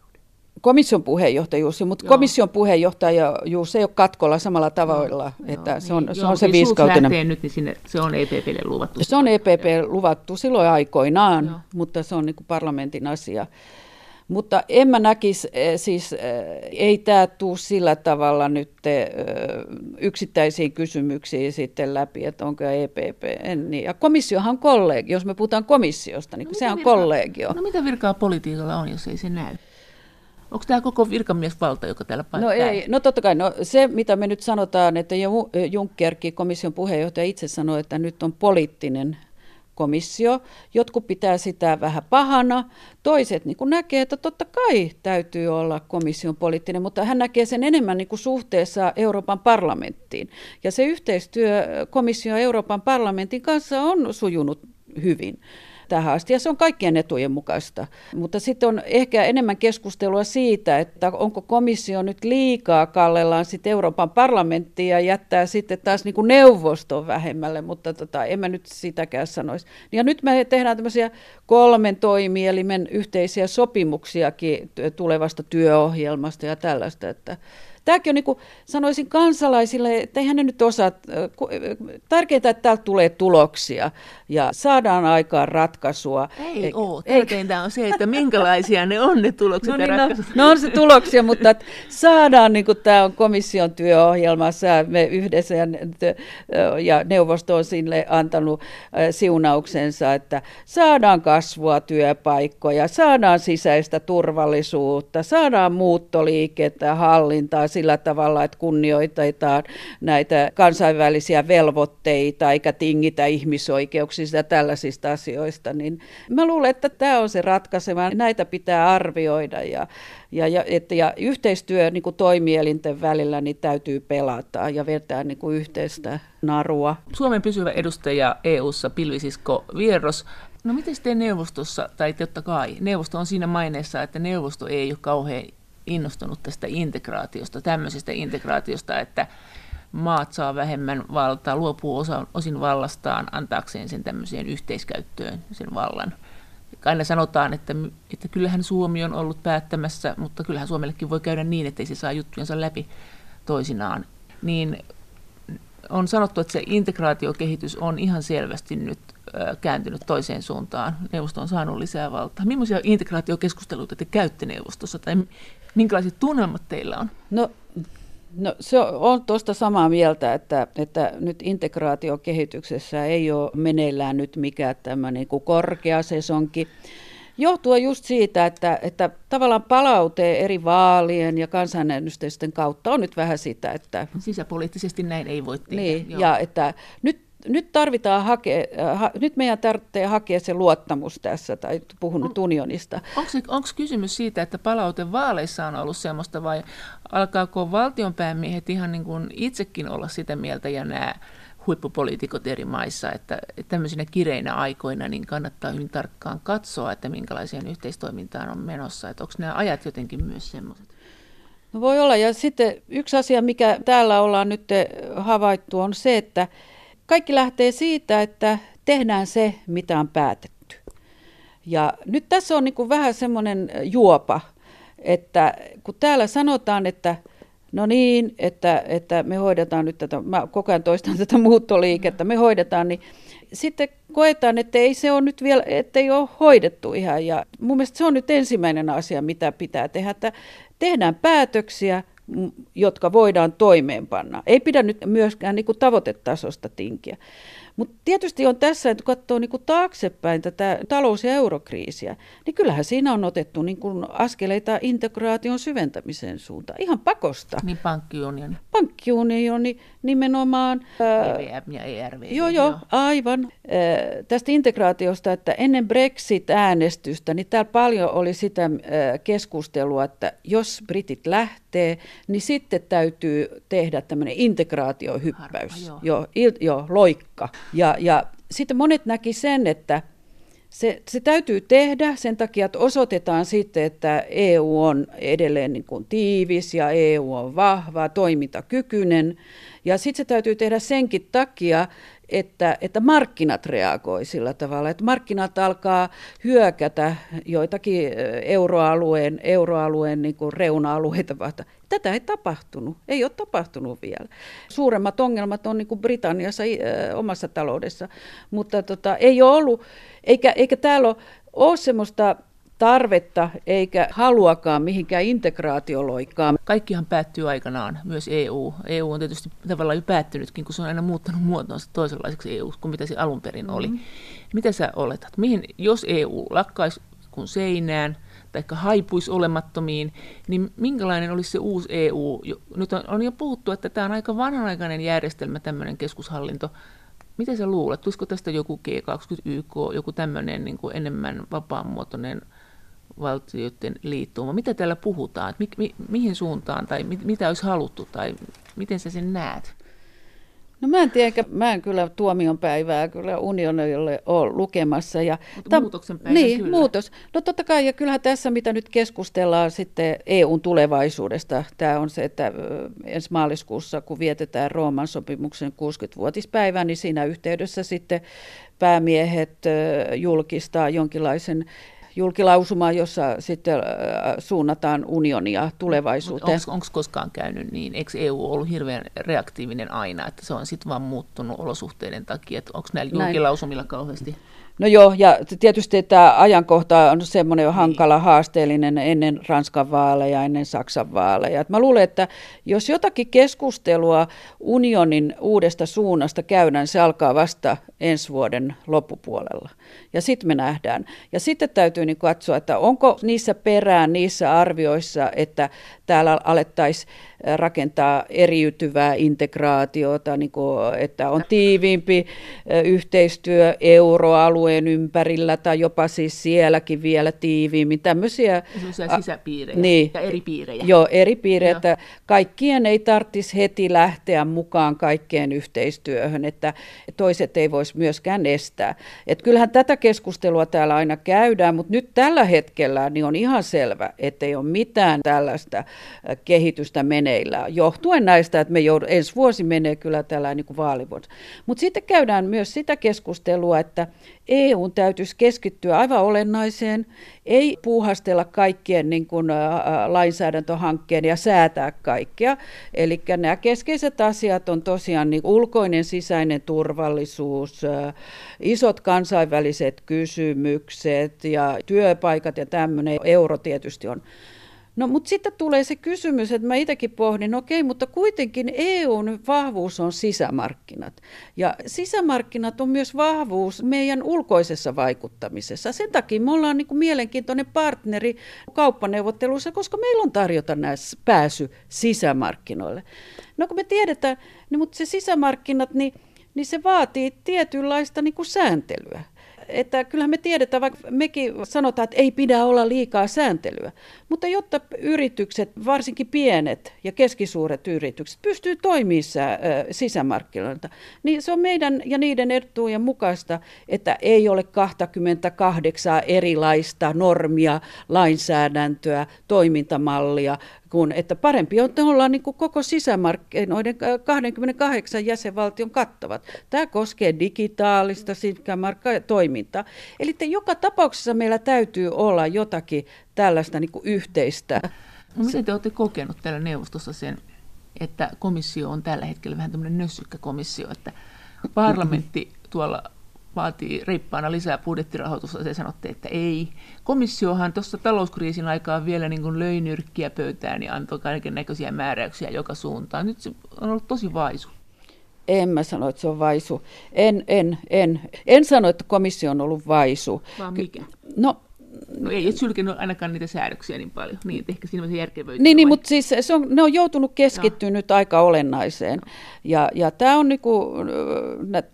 komission puheenjohtajuus, mutta Joo. komission puheenjohtajuus ei ole katkolla samalla tavalla, Joo. että Joo, se on, niin. se, on se viiskautinen. nyt, niin sinne, se on EPPlle luvattu. Se on EPP luvattu silloin aikoinaan, Joo. mutta se on niin kuin parlamentin asia. Mutta en mä näkisi, eh, siis eh, ei tämä tule sillä tavalla nyt eh, yksittäisiin kysymyksiin sitten läpi, että onko EPP. En, niin. Ja komissiohan on kollegio, jos me puhutaan komissiosta, niin no se on virka, kollegio. No mitä virkaa politiikalla on, jos ei se näy? Onko tämä koko virkamiesvalta, joka täällä paikkaa? No ei, no totta kai. No se, mitä me nyt sanotaan, että Junckerkin, komission puheenjohtaja, itse sanoi, että nyt on poliittinen komissio. Jotkut pitää sitä vähän pahana, toiset niin näkee, että totta kai täytyy olla komission poliittinen, mutta hän näkee sen enemmän niin kuin suhteessa Euroopan parlamenttiin. Ja se yhteistyö komission ja Euroopan parlamentin kanssa on sujunut hyvin tähän asti, ja se on kaikkien etujen mukaista. Mutta sitten on ehkä enemmän keskustelua siitä, että onko komissio nyt liikaa kallellaan sitten Euroopan parlamenttiin ja jättää sitten taas niin kuin neuvoston vähemmälle, mutta tota, en mä nyt sitäkään sanoisi. Ja nyt me tehdään tämmöisiä kolmen toimielimen yhteisiä sopimuksiakin tulevasta työohjelmasta ja tällaista, että tämäkin on niin kuin, sanoisin kansalaisille, että eihän ne nyt osaa, tärkeintä, että täältä tulee tuloksia ja saadaan aikaan ratkaisua. Ei e- ole, tärkeintä on se, että minkälaisia ne on ne tulokset no, niin, no, no on se tuloksia, mutta että saadaan, niin kuin tämä on komission työohjelmassa, me yhdessä ja, ja neuvosto on sille antanut siunauksensa, että saadaan kasvua työpaikkoja, saadaan sisäistä turvallisuutta, saadaan muuttoliikettä, hallintaa, sillä tavalla, että kunnioitetaan näitä kansainvälisiä velvoitteita eikä tingitä ihmisoikeuksista ja tällaisista asioista, niin mä luulen, että tämä on se ratkaiseva. Näitä pitää arvioida ja, ja, ja, että, ja yhteistyö niin kuin toimielinten välillä niin täytyy pelata ja vetää niin kuin yhteistä narua. Suomen pysyvä edustaja EU-ssa Pilvisisko Vierros No miten sitten neuvostossa, tai totta kai, neuvosto on siinä maineessa, että neuvosto ei ole kauhean innostunut tästä integraatiosta, tämmöisestä integraatiosta, että maat saa vähemmän valtaa, luopuu osa, osin vallastaan antaakseen sen tämmöiseen yhteiskäyttöön sen vallan. Aina sanotaan, että, että kyllähän Suomi on ollut päättämässä, mutta kyllähän Suomellekin voi käydä niin, että ei se saa juttujensa läpi toisinaan. Niin on sanottu, että se integraatiokehitys on ihan selvästi nyt kääntynyt toiseen suuntaan. Neuvosto on saanut lisää valtaa. Millaisia integraatiokeskusteluita te käytte neuvostossa tai Minkälaiset tunnelmat teillä on? No, no se on tuosta samaa mieltä, että, että nyt integraatiokehityksessä ei ole meneillään nyt mikään tämmöinen niin korkea sesonki. Johtua just siitä, että, että tavallaan palaute eri vaalien ja kansanäänestysten kautta on nyt vähän sitä, että... Sisäpoliittisesti näin ei voi tehdä. Niin, Joo. ja että nyt nyt tarvitaan hakea, äh, ha, nyt meidän tarvitsee hakea se luottamus tässä, tai puhun nyt unionista. Onko kysymys siitä, että palaute vaaleissa on ollut semmoista, vai alkaako valtionpäämiehet ihan niin kuin itsekin olla sitä mieltä, ja nämä huippupoliitikot eri maissa, että, että tämmöisinä kireinä aikoina niin kannattaa hyvin tarkkaan katsoa, että minkälaiseen yhteistoimintaan on menossa, että onko nämä ajat jotenkin myös semmoiset? No voi olla, ja sitten yksi asia, mikä täällä ollaan nyt havaittu, on se, että kaikki lähtee siitä, että tehdään se, mitä on päätetty. Ja nyt tässä on niin kuin vähän semmoinen juopa, että kun täällä sanotaan, että no niin, että, että me hoidetaan nyt tätä, mä koko ajan toistan tätä muuttoliikettä, me hoidetaan, niin sitten koetaan, että ei se ole nyt vielä, että ei ole hoidettu ihan. Ja mun mielestä se on nyt ensimmäinen asia, mitä pitää tehdä, että tehdään päätöksiä, jotka voidaan toimeenpanna. Ei pidä nyt myöskään niin kuin tavoitetasosta tinkiä. Mutta tietysti on tässä, että kun katsoo niin kuin taaksepäin tätä talous- ja eurokriisiä, niin kyllähän siinä on otettu niin kuin askeleita integraation syventämisen suuntaan. Ihan pakosta. Niin pankkiunioni. Pankkiunioni nimenomaan. EVM ja ERV. Joo, joo, aivan. Tästä integraatiosta, että ennen Brexit-äänestystä, niin täällä paljon oli sitä keskustelua, että jos britit lähtee, niin sitten täytyy tehdä tämmöinen integraatiohyppäys. Harva, joo. Joo, il, joo, loikka. Ja, ja sitten monet näki sen, että se, se täytyy tehdä sen takia, että osoitetaan sitten, että EU on edelleen niin kuin tiivis ja EU on vahva, toimintakykyinen. Ja sitten se täytyy tehdä senkin takia, että, että markkinat reagoi sillä tavalla, että markkinat alkaa hyökätä joitakin euroalueen, euroalueen niin kuin reuna-alueita vastaan. Tätä ei tapahtunut, ei ole tapahtunut vielä. Suuremmat ongelmat on niin kuin Britanniassa äh, omassa taloudessa, mutta tota, ei ole ollut, eikä, eikä täällä ole, ole semmoista tarvetta eikä haluakaan mihinkään integraatioloikkaan. Kaikkihan päättyy aikanaan, myös EU. EU on tietysti tavallaan jo päättynytkin, kun se on aina muuttanut muotonsa toisenlaiseksi EU kuin mitä se alun perin oli. Mm-hmm. Mitä sä oletat? Mihin, jos EU lakkaisi kun seinään, tai haipuisi olemattomiin, niin minkälainen olisi se uusi EU? Nyt on, on jo puhuttu, että tämä on aika vanhanaikainen järjestelmä, tämmöinen keskushallinto. Miten sä luulet, tulisiko tästä joku G20YK, joku tämmöinen niin kuin enemmän vapaamuotoinen valtioiden liittouma. Mitä täällä puhutaan? Mi, mi, mihin suuntaan tai mi, mitä olisi haluttu tai miten sä sen näet? No mä en tiedä, mä en kyllä tuomion päivää kyllä unionille ole lukemassa. Ja Mutta ta- muutoksen päivä Niin, kyllä. muutos. No totta kai, ja kyllähän tässä, mitä nyt keskustellaan sitten EUn tulevaisuudesta, tämä on se, että ensi maaliskuussa, kun vietetään Rooman sopimuksen 60-vuotispäivää, niin siinä yhteydessä sitten päämiehet julkistaa jonkinlaisen julkilausuma, jossa sitten äh, suunnataan unionia tulevaisuuteen. Onko koskaan käynyt niin? Eikö EU ollut hirveän reaktiivinen aina, että se on sitten vaan muuttunut olosuhteiden takia? Onko näillä julkilausumilla kauheasti? No joo, ja tietysti tämä ajankohta on semmoinen niin. hankala, haasteellinen ennen Ranskan vaaleja, ennen Saksan vaaleja. Et mä luulen, että jos jotakin keskustelua unionin uudesta suunnasta käydään, se alkaa vasta ensi vuoden loppupuolella. Ja sitten me nähdään. Ja sitten täytyy niin katsoa, että onko niissä perään, niissä arvioissa, että täällä alettaisiin rakentaa eriytyvää integraatiota, niin kuin, että on tiiviimpi yhteistyö euroalueen ympärillä tai jopa siis sielläkin vielä tiiviimmin. Tämmöisiä sisäpiirejä niin, ja eri piirejä. Joo, eri piirejä, että kaikkien ei tarvitsisi heti lähteä mukaan kaikkeen yhteistyöhön, että toiset ei voisi myöskään estää. Et kyllähän tätä keskustelua täällä aina käydään, mutta nyt tällä hetkellä niin on ihan selvä, että ei ole mitään tällaista kehitystä meneillään, johtuen näistä, että me joudut, ensi vuosi menee kyllä tällä niin vaalivuosi. Mutta sitten käydään myös sitä keskustelua, että EU täytyisi keskittyä aivan olennaiseen, ei puuhastella kaikkien niin kuin, lainsäädäntöhankkeen ja säätää kaikkea. Eli nämä keskeiset asiat on tosiaan niin ulkoinen sisäinen turvallisuus, isot kansainväliset kysymykset ja työpaikat ja tämmöinen. Euro tietysti on No mutta sitten tulee se kysymys, että mä itsekin pohdin, okei, mutta kuitenkin EUn vahvuus on sisämarkkinat. Ja sisämarkkinat on myös vahvuus meidän ulkoisessa vaikuttamisessa. Sen takia me ollaan niin kuin mielenkiintoinen partneri kauppaneuvotteluissa, koska meillä on tarjota näissä pääsy sisämarkkinoille. No kun me tiedetään, niin, mutta se sisämarkkinat, niin, niin se vaatii tietynlaista niin kuin sääntelyä että kyllähän me tiedetään, vaikka mekin sanotaan, että ei pidä olla liikaa sääntelyä, mutta jotta yritykset, varsinkin pienet ja keskisuuret yritykset, pystyy toimimaan sisämarkkinoilta, niin se on meidän ja niiden etujen mukaista, että ei ole 28 erilaista normia, lainsäädäntöä, toimintamallia, kun, että parempi on, että ollaan niin kuin koko sisämarkkinoiden 28 jäsenvaltion kattavat. Tämä koskee digitaalista toimintaa. Eli että joka tapauksessa meillä täytyy olla jotakin tällaista niin kuin yhteistä. No, miten te olette kokenut täällä neuvostossa sen, että komissio on tällä hetkellä vähän tämmöinen nössykkä komissio, että parlamentti tuolla vaatii reippaana lisää budjettirahoitusta, te sanotte, että ei. Komissiohan tuossa talouskriisin aikaa vielä niin kuin löi nyrkkiä pöytään ja antoi kaiken näköisiä määräyksiä joka suuntaan. Nyt se on ollut tosi vaisu. En mä sano, että se on vaisu. En, en, en. En sano, että komissio on ollut vaisu. Vaan mikä? No, No ei et sylkenyt ainakaan niitä säädöksiä niin paljon, niin ehkä siinä se järkevöityy. Niin, niin mutta siis se on, ne on joutunut keskittyä no. nyt aika olennaiseen. No. Ja, ja tämä on niinku,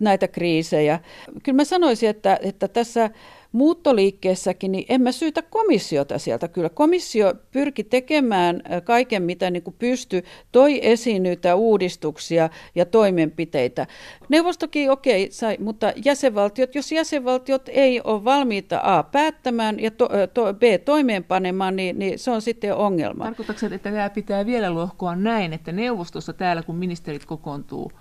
näitä kriisejä. Kyllä mä sanoisin, että, että tässä muuttoliikkeessäkin, niin en mä syytä komissiota sieltä. Kyllä komissio pyrki tekemään kaiken, mitä niin kuin pysty, toi esiin niitä uudistuksia ja toimenpiteitä. Neuvostokin okei, okay, mutta jäsenvaltiot, jos jäsenvaltiot ei ole valmiita A päättämään ja to, to, B toimeenpanemaan, niin, niin se on sitten ongelma. Tarkoitatko, että tämä pitää vielä lohkoa näin, että neuvostossa täällä, kun ministerit kokoontuu,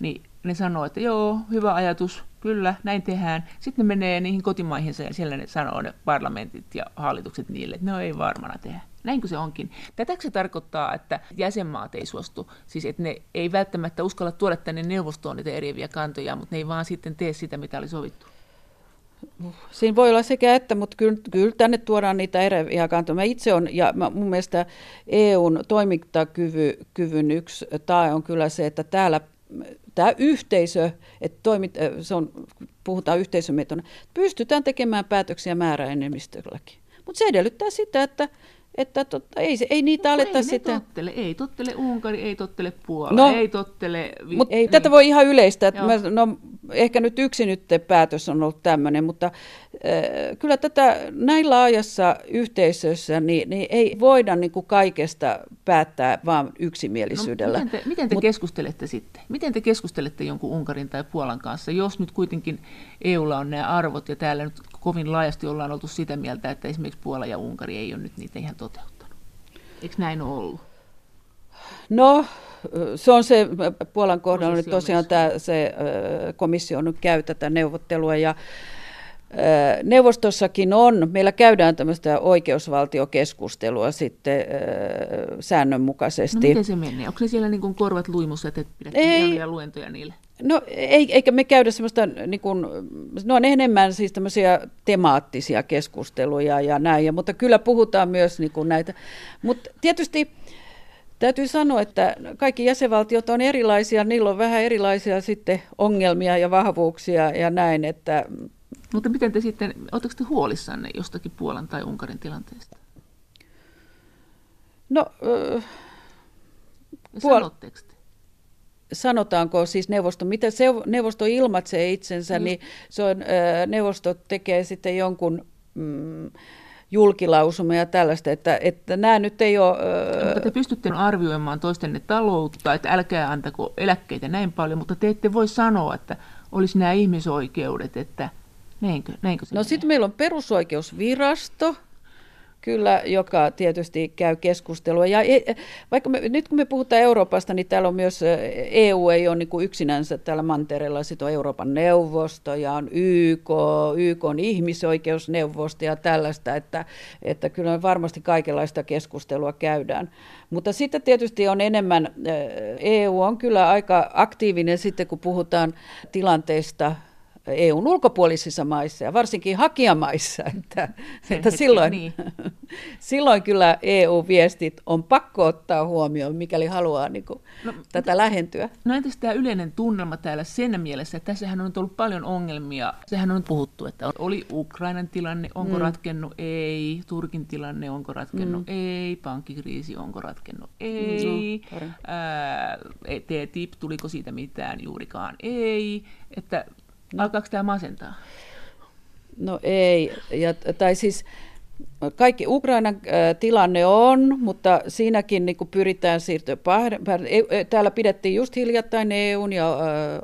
niin ne sanoo, että joo, hyvä ajatus, kyllä, näin tehdään. Sitten ne menee niihin kotimaihinsa ja siellä ne sanoo ne parlamentit ja hallitukset niille, että ne ei varmana tehdä. Näinkö se onkin? Tätäkö se tarkoittaa, että jäsenmaat ei suostu, siis että ne ei välttämättä uskalla tuoda tänne neuvostoon niitä eriäviä kantoja, mutta ne ei vaan sitten tee sitä, mitä oli sovittu? Siinä voi olla sekä että, mutta kyllä, kyllä tänne tuodaan niitä eriäviä kantoja. Mä itse on, ja mä, mun mielestä EUn toimintakyvyn yksi tae on kyllä se, että täällä tämä yhteisö, että toimit, se on, puhutaan yhteisömetona, pystytään tekemään päätöksiä määräenemmistölläkin. Mutta se edellyttää sitä, että että totta, ei, ei niitä no, aleta ei sitä. Tottele, ei tottele Unkari, ei tottele Puola, no, ei tottele... Mutta ei, niin. tätä voi ihan yleistä. Että mä, no, ehkä nyt yksi nyt päätös on ollut tämmöinen, mutta äh, kyllä tätä näin laajassa yhteisössä niin, niin ei voida niin kuin kaikesta päättää vaan yksimielisyydellä. No, miten te, miten te Mut, keskustelette sitten? Miten te keskustelette jonkun Unkarin tai Puolan kanssa, jos nyt kuitenkin EUlla on nämä arvot ja täällä nyt kovin laajasti ollaan oltu sitä mieltä, että esimerkiksi Puola ja Unkari ei ole nyt niitä ihan toteuttanut. Eikö näin ole ollut? No, se on se, Puolan kohdalla nyt tosiaan tämä, se komissio nyt käy tätä neuvottelua ja Neuvostossakin on, meillä käydään tämmöistä oikeusvaltiokeskustelua sitten säännönmukaisesti. No miten se menee? Onko se siellä niin kuin korvat luimussa, että pidät ei, luentoja niille? No ei, eikä me käydä semmoista, niin kuin, no on enemmän siis tämmöisiä temaattisia keskusteluja ja näin, ja, mutta kyllä puhutaan myös niin kuin näitä. Mutta tietysti täytyy sanoa, että kaikki jäsenvaltiot on erilaisia, niillä on vähän erilaisia sitten ongelmia ja vahvuuksia ja näin, että... Mutta miten te sitten, oletteko te huolissanne jostakin Puolan tai Unkarin tilanteesta? No... Äh, Puol- sanotaanko siis neuvosto, mitä se, neuvosto ilmaisee itsensä, mm. niin se on, neuvosto tekee sitten jonkun mm, julkilausuma ja tällaista, että, että nämä nyt ei ole... Öö... Mutta te pystytte arvioimaan toistenne taloutta, että älkää antako eläkkeitä näin paljon, mutta te ette voi sanoa, että olisi nämä ihmisoikeudet, että näinkö, näinkö se No sitten meillä on perusoikeusvirasto, Kyllä, joka tietysti käy keskustelua. Ja e, vaikka me, nyt kun me puhutaan Euroopasta, niin täällä on myös, EU ei ole niin kuin yksinänsä täällä mantereella, sitten on Euroopan neuvosto ja on YK, YK on ihmisoikeusneuvosto ja tällaista, että, että kyllä varmasti kaikenlaista keskustelua käydään. Mutta sitten tietysti on enemmän, EU on kyllä aika aktiivinen sitten, kun puhutaan tilanteesta, EUn ulkopuolisissa maissa ja varsinkin hakijamaissa, että, että silloin, niin. silloin kyllä EU-viestit on pakko ottaa huomioon, mikäli haluaa niin kuin, no, tätä mutta, lähentyä. No entäs tämä yleinen tunnelma täällä sen mielessä, että tässähän on ollut paljon ongelmia. Sehän on puhuttu, että oli Ukrainan tilanne, onko mm. ratkennut, ei, Turkin tilanne, onko ratkennut, mm. ei, pankkikriisi, onko ratkennut, ei, no, ää, TTIP, tuliko siitä mitään juurikaan, ei, että Alkaako tämä masentaa? No ei, ja, tai siis kaikki Ukrainan tilanne on, mutta siinäkin niin pyritään siirtyä. E, e, täällä pidettiin just hiljattain EUn ja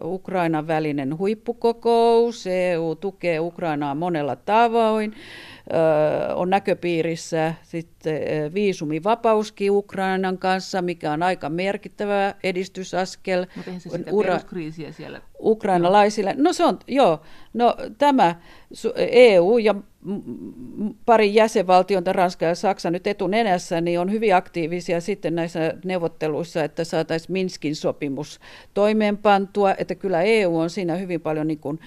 Ukrainan välinen huippukokous. EU tukee Ukrainaa monella tavoin on näköpiirissä sitten viisumivapauskin Ukrainan kanssa, mikä on aika merkittävä edistysaskel. Mutta se sitä Ura- siellä ukrainalaisille. No se on, joo, no tämä EU ja pari jäsenvaltiota, Ranska ja Saksa nyt etunenässä, niin on hyvin aktiivisia sitten näissä neuvotteluissa, että saataisiin Minskin sopimus toimeenpantua, että kyllä EU on siinä hyvin paljon niin kuin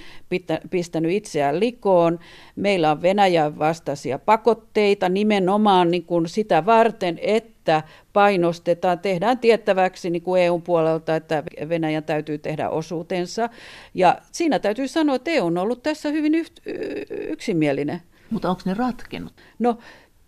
pistänyt itseään likoon. Meillä on Venäjän vastaisia pakotteita nimenomaan niin kuin sitä varten, että että painostetaan, tehdään tiettäväksi niin kuin EUn puolelta, että Venäjän täytyy tehdä osuutensa. Ja siinä täytyy sanoa, että EU on ollut tässä hyvin yksimielinen. Mutta onko ne ratkennut? No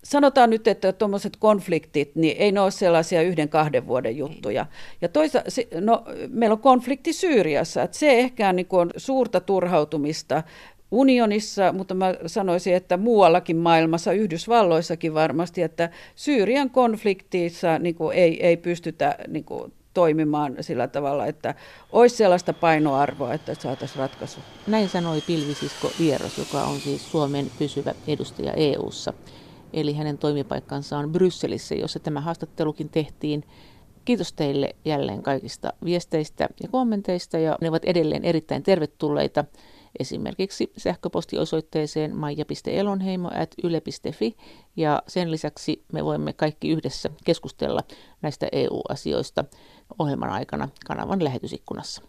sanotaan nyt, että tuommoiset konfliktit, niin ei ne ole sellaisia yhden kahden vuoden juttuja. Ja toisa, no, meillä on konflikti Syyriassa, että se ehkä niin on suurta turhautumista unionissa, mutta mä sanoisin, että muuallakin maailmassa, Yhdysvalloissakin varmasti, että Syyrian konfliktiissa niin kuin ei, ei pystytä niin kuin, toimimaan sillä tavalla, että olisi sellaista painoarvoa, että saataisiin ratkaisu. Näin sanoi Pilvisisko Vieros, joka on siis Suomen pysyvä edustaja EU:ssa. Eli hänen toimipaikkansa on Brysselissä, jossa tämä haastattelukin tehtiin. Kiitos teille jälleen kaikista viesteistä ja kommenteista ja ne ovat edelleen erittäin tervetulleita esimerkiksi sähköpostiosoitteeseen maija.elonheimo.yle.fi ja sen lisäksi me voimme kaikki yhdessä keskustella näistä EU-asioista ohjelman aikana kanavan lähetysikkunassa.